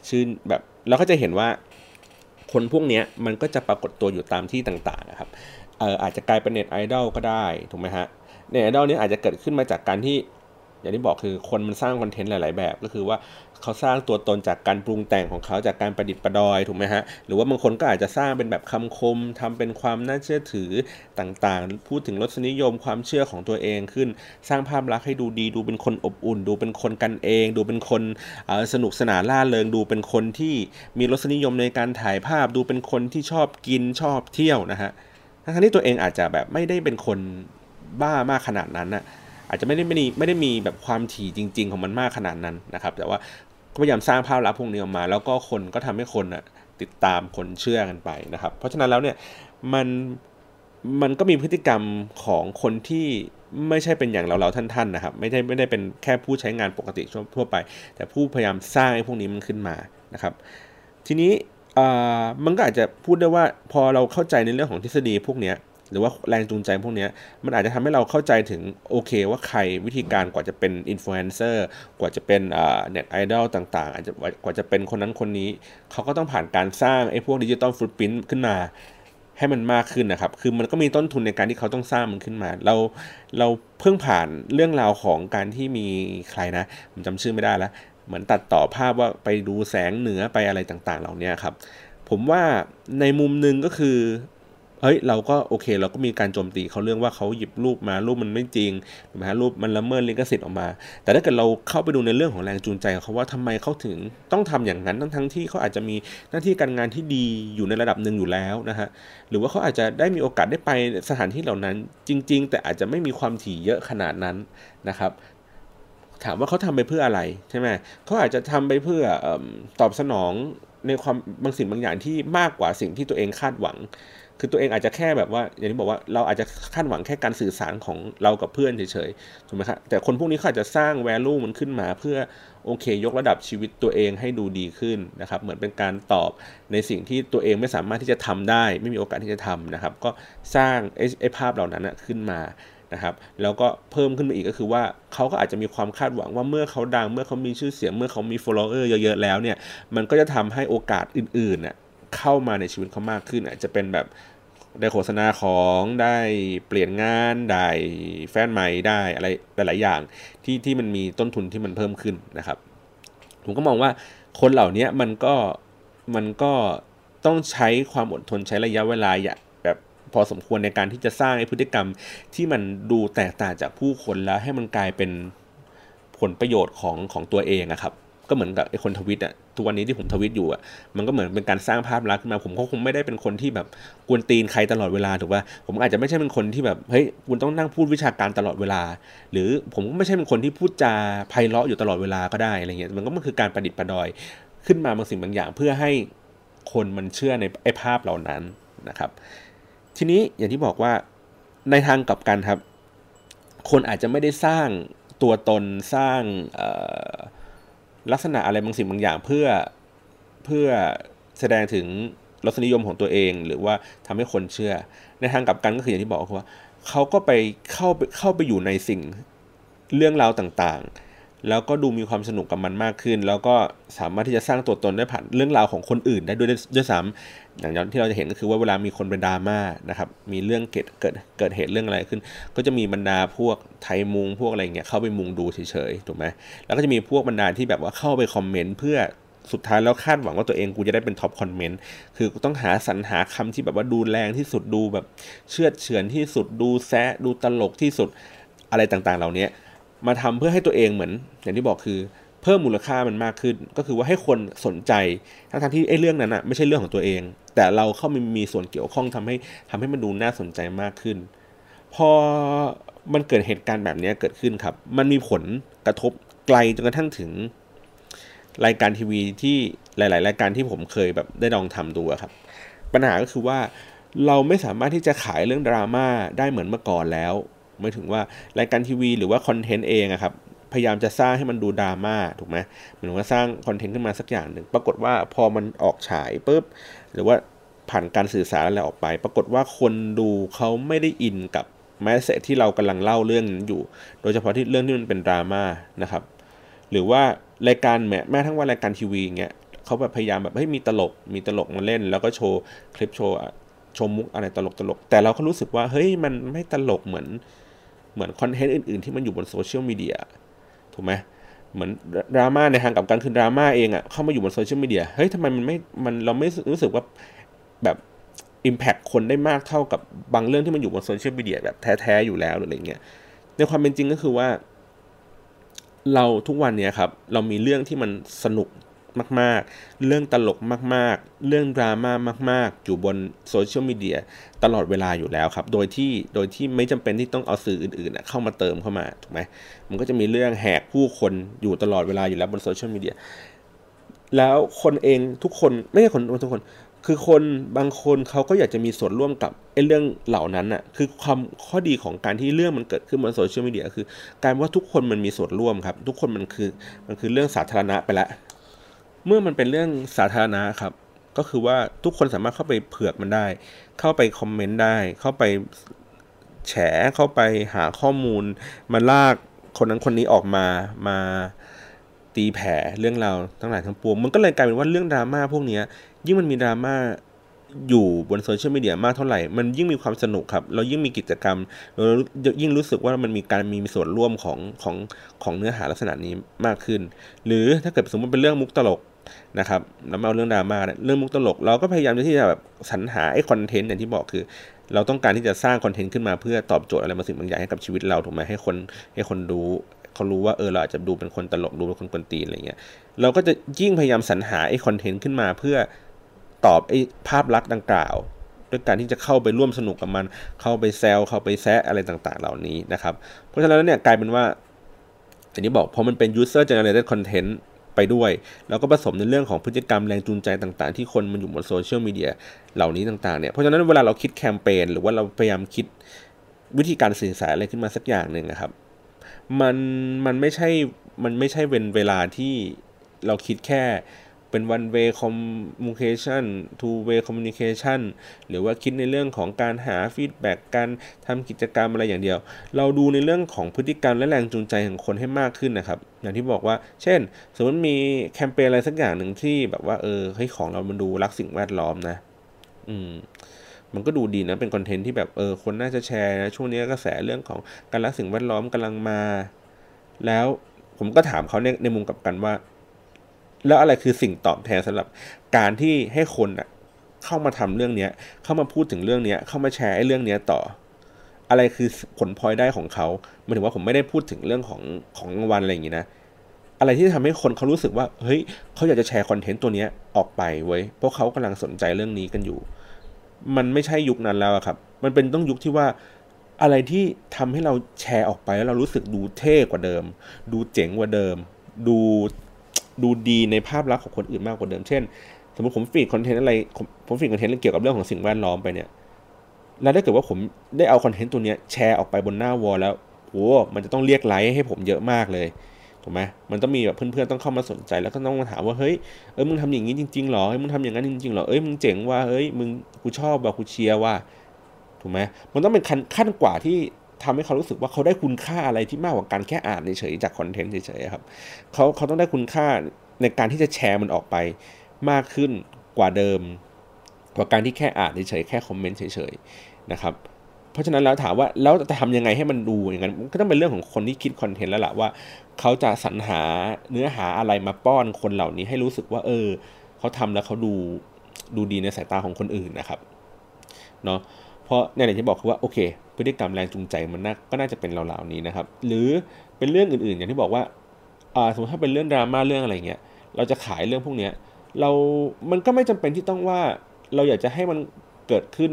ชื่นแบบ แล้วก็จะเห็นว่า คนพวกนี้มันก็จะปรากฏตัวอยู่ตามที่ต่างๆนะครับเอออาจจะกลายเป็นเน็ตไอดอลก็ได้ถูกไหมฮะเน็ตไอดอลนี้อาจจะเกิดขึ้นมาจากการที่ อย่างที่บอกคือคนมันสร้างคอนเทนต์หลาย ๆ แบบก็คือว่าเขาสร้างตัวตนจากการปรุงแต่งของเขาจากการประดิษฐ์ประดอยถูกไหมฮะหรือว่าบางคนก็อาจจะสร้างเป็นแบบคำคมทำเป็นความน่าเชื่อถือต่างๆ พูดถึงรสนิยมความเชื่อของตัวเองขึ้น สร้างภาพลักษณ์ให้ดูดี ดูเป็นคนอบอุ่น ดูเป็นคนกันเอง ดูเป็นคนสนุกสนานล่าเริงดูเป็นคนที่มีรสนิยมในการถ่ายภาพ ดูเป็นคนที่ชอบกินชอบเที่ยวนะฮะทั้งที่ตัวเองอาจจะแบบไม่ได้เป็นคนบ้ามากขนาดนั้นนะ อาจจะไม่ได้ไม่ได้ไม่ได้มีแบบความถี่จริง ๆ ของมันมากขนาดนั้นนะครับ แต่ว่าพยายามสร้างภาพลักษณ์พวกนี้ออกมา แล้วก็คนก็ทำให้คนอะติดตามคนเชื่อกันไปนะครับ เพราะฉะนั้นแล้วเนี่ยมันมันก็มีพฤติกรรมของคนที่ไม่ใช่เป็นอย่างเราเราท่านๆนะครับ ไม่ได้ไม่ได้เป็นแค่ผู้ใช้งานปกติทั่วไป แต่ผู้พยายามสร้างให้พวกนี้มันขึ้นมานะครับ ทีนี้มันก็อาจจะพูดได้ว่าพอเราเข้าใจในเรื่องของทฤษฎีพวกนี้ หรือว่าแรงจูงใจพวกนี้มันอาจจะทำให้เราเข้าใจถึงโอเค ว่าใครวิธีการกว่าจะเป็นอินฟลูเอนเซอร์กว่าจะเป็นเน็ตไอดอลต่างๆอาจจะกว่าจะเป็นคนนั้นคนนี้ เขาก็ต้องผ่านการสร้างไอ้พวก digital footprint ขึ้นมาให้มันมากขึ้นนะครับ คือมันก็มีต้นทุนในการที่เขาต้องสร้างมันขึ้นมา เราเราเพิ่งผ่านเรื่องราวของการที่มีใครนะผมจำชื่อไม่ได้แล้ว เหมือนตัดต่อภาพว่าไปดูแสงเหนือไปอะไรต่างๆ เหล่านี้ครับ ผมว่าในมุมหนึ่งก็คือ ฮ้ยเราก็โอเค เราก็มีการโจมตีเขาเรื่องว่าเขาหยิบรูปมารูปมันไม่จริงถูกไหมฮะรูปมันละเมิดลิขสิทธิ์ออกมา แต่ถ้าเกิดเราเข้าไปดูในเรื่องของแรงจูงใจของเขาว่าทำไมเขาถึงต้องทำอย่างนั้นทั้งทั้งที่เขาอาจจะมีหน้าที่การงานที่ดีอยู่ในระดับหนึ่งอยู่แล้วนะฮะหรือว่าเขาอาจจะได้มีโอกาสได้ไปสถานที่เหล่านั้นจริง ๆ แต่อาจจะไม่มีความถี่เยอะขนาดนั้นนะครับถามว่าเขาทำไปเพื่ออะไรใช่ไหมเขาอาจจะทำไปเพื่อตอบสนองในความบางสิ่งบางอย่างที่มากกว่าสิ่งที่ตัวเองคาดหวัง คือตัวเองอาจจะแค่แบบว่า อย่างที่บอกว่าเราอาจจะคาดหวังแค่การสื่อสารของเรากับเพื่อนเฉยๆ ถูกไหมครับแต่คนพวกนี้เขาอาจจะสร้างแวลูมันขึ้นมา เพื่อโอเค ยกระดับชีวิตตัวเองให้ดูดีขึ้นนะครับ เหมือนเป็นการตอบในสิ่งที่ตัวเองไม่สามารถที่จะทำได้ ไม่มีโอกาสที่จะทำนะครับ ก็สร้างไอ้ภาพเหล่านั้นขึ้นมานะครับแล้วก็เพิ่มขึ้นมาอีกก็คือว่าเขาก็อาจจะมีความคาดหวังว่าเมื่อเขาดัง เมื่อเขามีชื่อเสียงเมื่อเขามี follower เยอะๆแล้วเนี่ยมันก็จะทำให้โอกาสอื่นๆเข้ามาในชีวิตเขามากขึ้นอาจจะเป็นแบบ ได้โฆษณาของได้เปลี่ยนงานได้แฟนใหม่ได้อะไรหลาย ๆ อย่างที่ที่มันมีต้นทุนที่มันเพิ่มขึ้นนะครับ ผมก็มองว่าคนเหล่านี้มันก็มันก็ต้องใช้ความอดทนใช้ระยะเวลาอย่าแบบพอสมควรในการที่จะสร้างพฤติกรรมที่มันดูแตกต่างจากผู้คนแล้วให้มันกลายเป็นผลประโยชน์ของของตัวเองนะครับ ก็เหมือนกับไอ้คนทวิตอะทุกวันนี้ที่ผมทวิตอยู่อะมันก็เหมือนเป็นการสร้างภาพลักษณ์ขึ้นมาผมก็คงไม่ได้เป็นคนที่แบบกวนตีนใครตลอดเวลาถูกป่ะผมอาจจะไม่ใช่เป็นคนที่แบบเฮ้ยคุณต้องนั่งพูดวิชาการตลอดเวลา หรือผมก็ไม่ใช่เป็นคนที่พูดจาไพเราะอยู่ตลอดเวลาก็ได้อะไรเงี้ยมันก็มันคือการประดิษฐ์ประดอยขึ้นมาบางสิ่งบางอย่าง เพื่อให้คนมันเชื่อในไอ้ภาพเหล่านั้นนะครับ ทีนี้อย่างที่บอกว่าในทางกลับกันครับ คนอาจจะไม่ได้สร้างตัวตนสร้าง ลักษณะอะไรบางสิ่งบางอย่างเพื่อเพื่อแสดงถึงรสนิยมของตัวเอง หรือว่าทำให้คนเชื่อ ในทางกลับกันก็คืออย่างที่บอกคือว่าเขาก็ไปเข้าไปเข้าไปอยู่ในสิ่งเรื่องราวต่างๆ แล้วก็ดูมีความสนุกกับมันมากขึ้น แล้วก็สามารถที่จะสร้างตัวตนได้ผ่านเรื่องราวของคนอื่นได้ด้วยด้วยซ้ำอย่างที่เราจะเห็นก็คือว่าเวลามีคนเป็นดราม่านะครับมีเรื่องเกิดเกิดเกิดเหตุเรื่องอะไรขึ้น ก็จะมีบรรดาพวกไทยมุงพวกอะไรเงี้ยเข้าไปมุงดูเฉยๆถูกไหมแล้วก็จะมีพวกบรรดาที่แบบว่าเข้าไปคอมเมนต์เพื่อสุดท้ายแล้วคาดหวังว่าตัวเองกูจะได้เป็นท็อปคอมเมนต์ คือกูต้องหาสรรหาคำที่แบบว่าดูแรงที่สุดดูแบบเชื่อเฉือนที่สุดดูแซะดูตลกที่สุดอะไรต่างๆ เหล่านี้ มาทำเพื่อให้ตัวเองเหมือน อย่างที่บอกคือเพิ่มมูลค่ามันมากขึ้น ก็คือว่าให้คนสนใจทั้งที่ไอ้เรื่องนั้นอะไม่ใช่เรื่องของตัวเอง แต่เราเข้ามีมีส่วนเกี่ยวข้องทำให้ทำให้มันดูน่าสนใจมากขึ้น พอมันเกิดเหตุการณ์แบบนี้เกิดขึ้นครับ มันมีผลกระทบไกลจนกระทั่งถึง รายการทีวีที่หลาย ๆ รายการที่ผมเคยแบบได้ลองทำดูครับ ปัญหาก็คือว่าเราไม่สามารถที่จะขายเรื่องดราม่าได้เหมือนเมื่อก่อนแล้ว ไม่ถึงว่ารายการทีวีหรือว่าคอนเทนต์เองอะครับพยายามจะสร้างให้มันดูดราม่าถูกไหมเหมือนว่าสร้างคอนเทนต์ขึ้นมาสักอย่างหนึ่งปรากฏว่าพอมันออกฉายปุ๊บหรือว่าผ่านการสื่อสารอะไรออกไป ปรากฏว่าคนดูเขาไม่ได้อินกับแมสเซจที่เรากำลังเล่าเรื่องนั้นอยู่ โดยเฉพาะที่เรื่องที่มันเป็นดราม่านะครับ หรือว่ารายการแม้แม้ทั้งว่ารายการทีวีเงี้ยเขาแบบพยายามแบบให้มีตลกมีตลกมาเล่น แล้วก็โชว์คลิปโชว์ชมมุกอะไรตลกตลกแต่เราก็รู้สึกว่าเฮ้ยมันไม่ตลกเหมือน เหมือนคอนเทนต์อื่นๆที่มันอยู่บนโซเชียลมีเดียถูกไหมเหมือนดราม่าในทางกลับกันคือดราม่าเองอะ่ะเข้ามาอยู่บนโซเชียลมีเดียเฮ้ยทำไมมันไม่มันเราไม่รู้สึกว่าแบบ impact คนได้มากเท่ากับบางเรื่องที่มันอยู่บนโซเชียลมีเดียแบบแท้ๆอยู่แล้วหรืออะไรเงี้ยในความเป็นจริงก็คือว่า เราทุกวันเนี้ยครับ เรามีเรื่องที่มันสนุก มาก ๆ เรื่องตลกมาก ๆ เรื่องดราม่ามาก ๆ อยู่บนโซเชียลมีเดียตลอดเวลาอยู่แล้วครับ โดยที่โดยที่ไม่จำเป็นที่ต้องเอาสื่ออื่นๆเข้ามาเติมเข้ามาถูกไหมมันก็จะมีเรื่องแหกผู้คนอยู่ตลอดเวลาอยู่แล้วบนโซเชียลมีเดียแล้วคนเองทุกคนไม่ใช่คนทุกคน คือคนบางคนเขาก็อยากจะมีส่วนร่วมกับไอ้เรื่องเหล่านั้นอะคือความข้อดีของการที่เรื่องมันเกิดขึ้นบนโซเชียลมีเดียคือ การว่าทุกคนมันมีส่วนร่วมครับ ทุกคนมันคือมันคือเรื่องสาธารณะไปแล้ว เมื่อมันเป็นเรื่องสาธารณะครับ ก็คือว่าทุกคนสามารถเข้าไปเผือกมันได้ เข้าไปคอมเมนต์ได้ เข้าไปแฉเข้าไปหาข้อมูล มาลากคนนั้นคนนี้ออกมามาตีแผ่เรื่องราวทั้งหลายทั้งปวงมันก็เลยกลายเป็นว่าเรื่องดราม่าพวกนี้ยิ่งมันมีดราม่าอยู่บนโซเชียลมีเดียมากเท่าไหร่ มันยิ่งมีความสนุกครับ เรายิ่งมีกิจกรรม เรายิ่งรู้สึกว่ามันมีการมีส่วนร่วมของของของเนื้อหาลักษณะนี้มากขึ้น หรือถ้าเกิดสมมติเป็นเรื่องมุกตลก นะครับแล้วมาเอาเรื่องดราม่าเรื่องมุกตลก เราก็พยายามที่จะแบบสรรหาไอ้คอนเทนต์อย่างที่บอกคือ เราต้องการที่จะสร้างคอนเทนต์ขึ้นมาเพื่อตอบโจทย์อะไรบางสิ่งบางอย่างให้กับชีวิตเราถูกไหมให้คนให้คนดูเขารู้ว่าเออเราอาจจะดูเป็นคนตลกดูเป็นคนกวนตีนอะไรเงี้ยเราก็จะยิ่งพยายามสรรหาไอ้คอนเทนต์ขึ้นมาเพื่อตอบไอ้ภาพลักษณ์ดังกล่าวด้วยการที่จะเข้าไปร่วมสนุกกับมัน เข้าไปแซวเข้าไปแซะอะไรต่างๆ เหล่านี้นะครับ เพราะฉะนั้นเนี่ยกลายเป็นว่าอย่างนี้บอกพอมันเป็น user generated content ไปด้วย แล้วก็ผสมในเรื่องของพฤติกรรมแรงจูงใจต่างๆ ที่คนมันอยู่บนโซเชียลมีเดียเหล่านี้ต่างๆเนี่ยเพราะฉะนั้นเวลาเราคิดแคมเปญหรือว่าเราพยายามคิดวิธีการสื่อสารอะไรขึ้นมาสักอย่างหนึ่งนะครับ มันมันไม่ใช่มันไม่ใช่เป็นเวลาที่เราคิดแค่ เป็น one way communication two way communication หรือว่าคิดในเรื่องของการหาฟีดแบ็กการทำกิจกรรมอะไรอย่างเดียว เราดูในเรื่องของพฤติกรรมและแรงจูงใจของคนให้มากขึ้นนะครับ อย่างที่บอกว่า เช่น สมมติมีแคมเปญอะไรสักอย่างหนึ่งที่แบบว่าเออให้ของเรามันดูรักสิ่งแวดล้อมนะ อืมมันก็ดูดีนะ เป็นคอนเทนต์ที่แบบเออคนน่าจะแชร์นะช่วงนี้กระแสเรื่องของการรักสิ่งแวดล้อมกำลังมา แล้วผมก็ถามเขาในในมุมกับกันว่า แล้วอะไรคือสิ่งตอบแทนสำหรับการที่ให้คนอะเข้ามาทำเรื่องเนี้ย เข้ามาพูดถึงเรื่องเนี้ย เข้ามาแชร์ไอ้เรื่องเนี้ยต่อ อะไรคือผลพลอยได้ของเขาหมายถึงว่าผมไม่ได้พูดถึงเรื่องของของรางวัลอะไรอย่างงี้นะอะไรที่ทำให้คนเขารู้สึกว่าเฮ้ยเขาอยากจะแชร์คอนเทนต์ตัวเนี้ยออกไปเว้ยเพราะเขากำลังสนใจเรื่องนี้กันอยู่ มันไม่ใช่ยุคนั้นแล้วครับ มันเป็นต้องยุคที่ว่าอะไรที่ทำให้เราแชร์ออกไปแล้วเรารู้สึกดูเท่กว่าเดิม ดูเจ๋งกว่าเดิม ดู ดูดีในภาพลักษณ์ของคนอื่นมากกว่าเดิม เช่น สมมติผม feed คอนเทนต์อะไร ผม feed คอนเทนต์เกี่ยวกับเรื่องของสิ่งแวดล้อมไปเนี่ย แล้วถ้าเกิดว่าผมได้เอาคอนเทนต์ตัวนี้แชร์ออกไปบนหน้า wall แล้วโอ้มันจะต้องเรียกไลค์ให้ผมเยอะมากเลยถูกไหมมันต้องมีแบบเพื่อนๆต้องเข้ามาสนใจแล้วก็ต้องมาถามว่าเฮ้ยเออมึงทำอย่างนี้จริงๆหรอเฮ้ยมึงทำอย่างนั้นจริงๆหรอเอ้ยมึงเจ๋งว่าเฮ้ยมึงกูชอบว่ากูเชียร์ว่าถูกไหมมันต้องเป็นขั้นขั้นกว่าที่ ทำให้เขารู้สึกว่าเขาได้คุณค่าอะไรที่มากกว่าการแค่อ่านเฉยๆจากคอนเทนต์เฉยๆครับเขาเขาต้องได้คุณค่าในการที่จะแชร์มันออกไปมากขึ้นกว่าเดิม กว่าการที่แค่อ่านเฉยๆแค่คอมเมนต์เฉยๆนะครับเพราะฉะนั้นแล้วถามว่าแล้วจะทำยังไงให้มันดูอย่างนั้นก็ต้องเป็นเรื่องของคนที่คิดคอนเทนต์แล้วล่ะว่า เขาจะสรรหาเนื้อหาอะไรมาป้อนคนเหล่านี้ให้รู้สึกว่า เออ เขาทำแล้วเขาดูดูดีในสายตาของคนอื่นนะครับเนาะ เพราะเนี่ยอย่างที่บอกคือว่าโอเค พฤติกรรมแรงจูงใจมันน่าก็น่าจะเป็นเหล่านี้นะครับ หรือเป็นเรื่องอื่นๆ อย่างที่บอกว่าสมมติถ้าเป็นเรื่องดราม่าเรื่องอะไรเงี้ยเราจะขายเรื่องพวกเนี้ยเรา มันก็ไม่จำเป็นที่ต้องว่าเราอยากจะให้มันเกิดขึ้น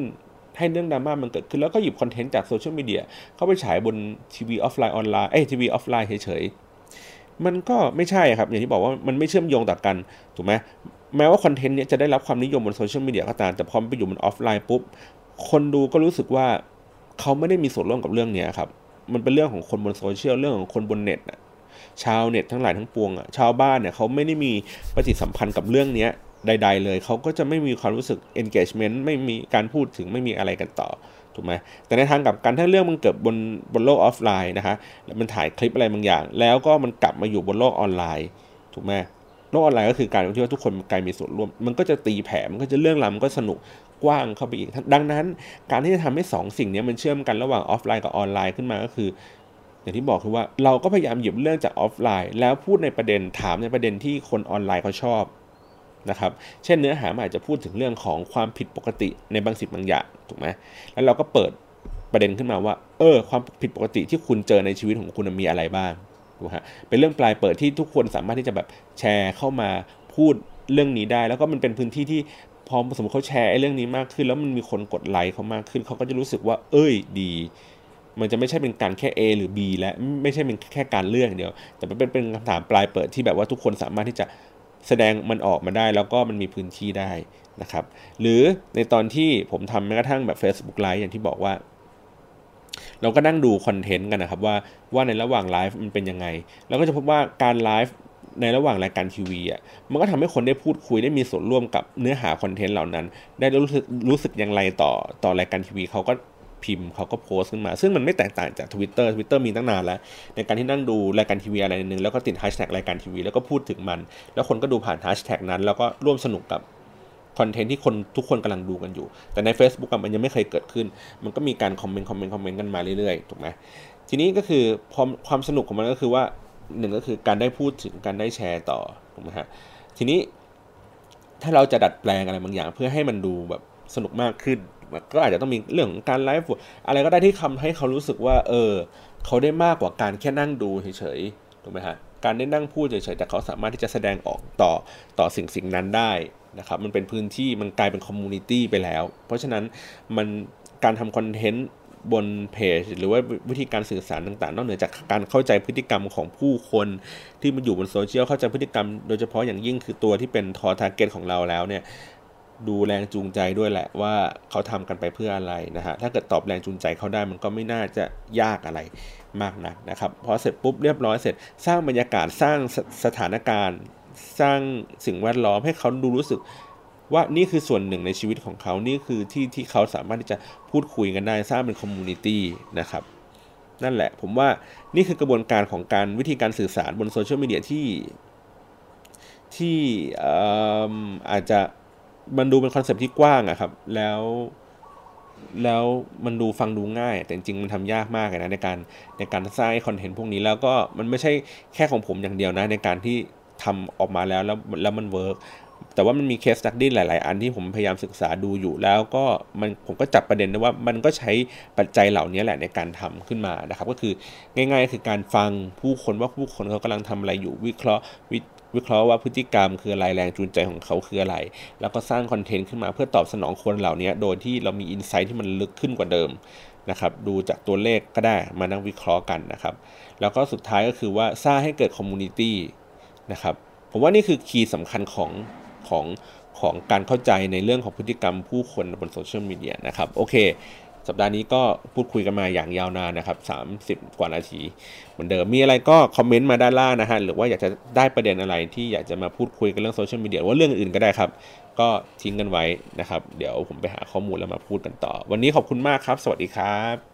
ให้เรื่องดราม่ามันเกิดขึ้นแล้วก็หยิบคอนเทนต์จากโซเชียลมีเดียเข้าไปฉายบนทีวีออฟไลน์ออนไลน์เอ้ทีวีออฟไลน์เฉยๆ มันก็ไม่ใช่ครับ อย่างที่บอกว่ามันไม่เชื่อมโยงต่อกัน ถูกไหมแม้ว่าคอนเทนต์นี้จะได้รับความนิยมบนโซเชียลมีเดียก็ตามแต่พอมไปอยู่บนออฟไลน์ปุ๊บคนดูก็รู้สึกว่าเขาไม่ได้มีส่วนร่วมกับเรื่องนี้ครับ มันเป็นเรื่องของคนบนโซเชียลเรื่องของคนบนเน็ตชาวเน็ตทั้งหลายทั้งปวงอะชาวบ้านเนี่ยเขาไม่ได้มีปฏิสัมพันธ์กับเรื่องนี้ใด ๆ เลยเขาก็จะไม่มีความรู้สึก engagement ไม่มีการพูดถึงไม่มีอะไรกันต่อถูกไหมแต่ในทางกลับกันถ้าเรื่องมันเกิดบนบนโลกออฟไลน์นะฮะแล้วมันถ่ายคลิปอะไรบางอย่าง แล้วก็มันกลับมาอยู่บนโลกออนไลน์ถูกไหมโลกออนไลน์ก็คือการที่ว่าทุกคนกลายมีส่วนร่วม มันก็จะตีแผ่มันก็จะเรื่องราวมันก็สนุก กว้างเข้าไปอีก ดังนั้น การที่จะทำให้2 สิ่งนี้มันเชื่อมกันระหว่างออฟไลน์กับออนไลน์ขึ้นมาก็คือ อย่างที่บอกคือว่าเราก็พยายามหยิบเรื่องจากออฟไลน์ แล้วพูดในประเด็นถามในประเด็นที่คนออนไลน์เขาชอบนะครับเช่นเนื้อหาอาจจะพูดถึงเรื่องของความผิดปกติในบางสิ่งบางอย่างถูกไหมแล้วเราก็เปิดประเด็นขึ้นมาว่า เออ ความผิดปกติที่คุณเจอในชีวิตของคุณมีอะไรบ้างถูกฮะเป็นเรื่องปลายเปิดที่ทุกคนสามารถที่จะแบบแชร์เข้ามาพูดเรื่องนี้ได้ แล้วก็มันเป็นพื้นที่ที่ พอสมมติเขาแชร์ไอ้เรื่องนี้มากขึ้น แล้วมันมีคนกดไลค์เขามากขึ้นเขาก็จะรู้สึกว่า เอ้ยดี มันจะไม่ใช่เป็นการแค่ A หรือ B และไม่ใช่เป็นแค่การเลือกเดียว แต่เป็นเป็นคำถามปลายเปิดที่แบบว่าทุกคนสามารถที่จะแสดงมันออกมาได้ แล้วก็มันมีพื้นที่ได้นะครับ หรือในตอนที่ผมทำแม้กระทั่งแบบ Facebook Live อย่างที่บอกว่าเราก็นั่งดูคอนเทนต์กันนะครับว่าว่าในระหว่างไลฟ์มันเป็นยังไงเราก็จะพบว่าการไลฟ์ ในระหว่างรายการทีวีอะมันก็ทำให้คนได้พูดคุยได้มีส่วนร่วมกับเนื้อหาคอนเทนต์เหล่านั้น ได้รู้สึกรู้สึกอย่างไรต่อต่อรายการทีวีเขาก็พิมพ์เขาก็โพสต์ขึ้นมา ซึ่งมันไม่แตกต่างจาก Twitter Twitter มีตั้งนานแล้ว ในการที่นั่งดูรายการทีวีอะไรนึงแล้วก็ติดแฮชแท็กรายการทีวีแล้วก็พูดถึงมัน แล้วคนก็ดูผ่านแฮชแท็กนั้น แล้วก็ร่วมสนุกกับคอนเทนต์ที่คนทุกคนกำลังดูกันอยู่ แต่ใน Facebook มันยังไม่เคยเกิดขึ้น มันก็มีการคอมเมนต์คอมเมนต์คอมเมนต์กันมาเรื่อยๆถูกไหมทีนี้ก็คือความความสนุกของมันก็คือว่า หนึ่งก็คือการได้พูดถึงการได้แชร์ต่อถูกไหมฮะทีนี้ถ้าเราจะดัดแปลงอะไรบางอย่าง เพื่อให้มันดูแบบสนุกมากขึ้น ก็อาจจะต้องมีเรื่องของการไลฟ์อะไรก็ได้ที่ทำให้เขารู้สึกว่า เออ เขาได้มากกว่าการแค่นั่งดูเฉยๆถูกไหมฮะการได้นั่งพูดเฉยๆแต่เขาสามารถที่จะแสดงออกต่อต่อสิ่งสิ่งนั้นได้นะครับมันเป็นพื้นที่มันกลายเป็น community ไปแล้ว เพราะฉะนั้นมันการทำ content บนเพจ หรือว่าวิธีการสื่อสารต่างๆ นอกเหนือจากการเข้าใจพฤติกรรมของผู้คนที่มันอยู่บนโซเชียลเข้าใจพฤติกรรม โดยเฉพาะอย่างยิ่งคือตัวที่เป็นทอ target ของเราแล้วเนี่ยดูแรงจูงใจด้วยแหละว่าเขาทำกันไปเพื่ออะไรนะฮะถ้าเกิดตอบแรงจูงใจเขาได้มันก็ไม่น่าจะยากอะไรมากนักนะครับพอเสร็จปุ๊บเรียบร้อยเสร็จ สร้างบรรยากาศสร้างสถานการณ์ สร้างสิ่งแวดล้อมให้เขาดูรู้สึก ว่านี่คือส่วนหนึ่งในชีวิตของเขานี่คือที่ที่เขาสามารถที่จะพูดคุยกันได้สร้างเป็น community นะครับนั่นแหละ ผมว่านี่คือกระบวนการของการวิธีการสื่อสารบนโซเชียลมีเดียที่ที่อาจจะมันดูเป็น concept ที่กว้างอะครับ แล้วแล้วมันดูฟังดูง่าย แต่จริงมันทำยากมากเลยนะในการในการสร้าง content พวกนี้แล้วก็มันไม่ใช่แค่ของผมอย่างเดียวนะในการที่ทำออกมาแล้วแล้วแล้วมัน work แต่ว่ามันมี case study หลาย ๆ อันที่ผมพยายามศึกษาดูอยู่แล้วก็มันผมก็จับประเด็นได้ว่ามันก็ใช้ปัจจัยเหล่านี้แหละในการทำขึ้นมานะครับ ก็คือง่ายๆคือการฟังผู้คนว่าผู้คนเขากำลังทำอะไรอยู่วิเคราะห์วิเคราะห์ว่าพฤติกรรมคืออะไรแรงจูงใจของเขาคืออะไร แล้วก็สร้าง content ขึ้นมาเพื่อตอบสนองคนเหล่านี้โดยที่เรามี insight ที่มันลึกขึ้นกว่าเดิมนะครับดูจากตัวเลขก็ได้มานั่งวิเคราะห์กันนะครับ แล้วก็สุดท้ายก็คือว่าสร้างให้เกิด community นะครับผมว่านี่คือ key สำคัญของ ของของการเข้าใจในเรื่องของพฤติกรรมผู้คนบนโซเชียลมีเดียนะครับโอเค สัปดาห์นี้ก็พูดคุยกันมาอย่างยาวนานนะครับ 30 กว่านาที เหมือนเดิมมีอะไรก็คอมเมนต์มาด้านล่างนะฮะหรือว่าอยากจะได้ประเด็นอะไรที่อยากจะมาพูดคุยกันเรื่องโซเชียลมีเดียว่าเรื่องอื่นก็ได้ครับ ก็ทิ้งกันไว้นะครับ เดี๋ยวผมไปหาข้อมูลแล้วมาพูดกันต่อ วันนี้ขอบคุณมากครับ สวัสดีครับ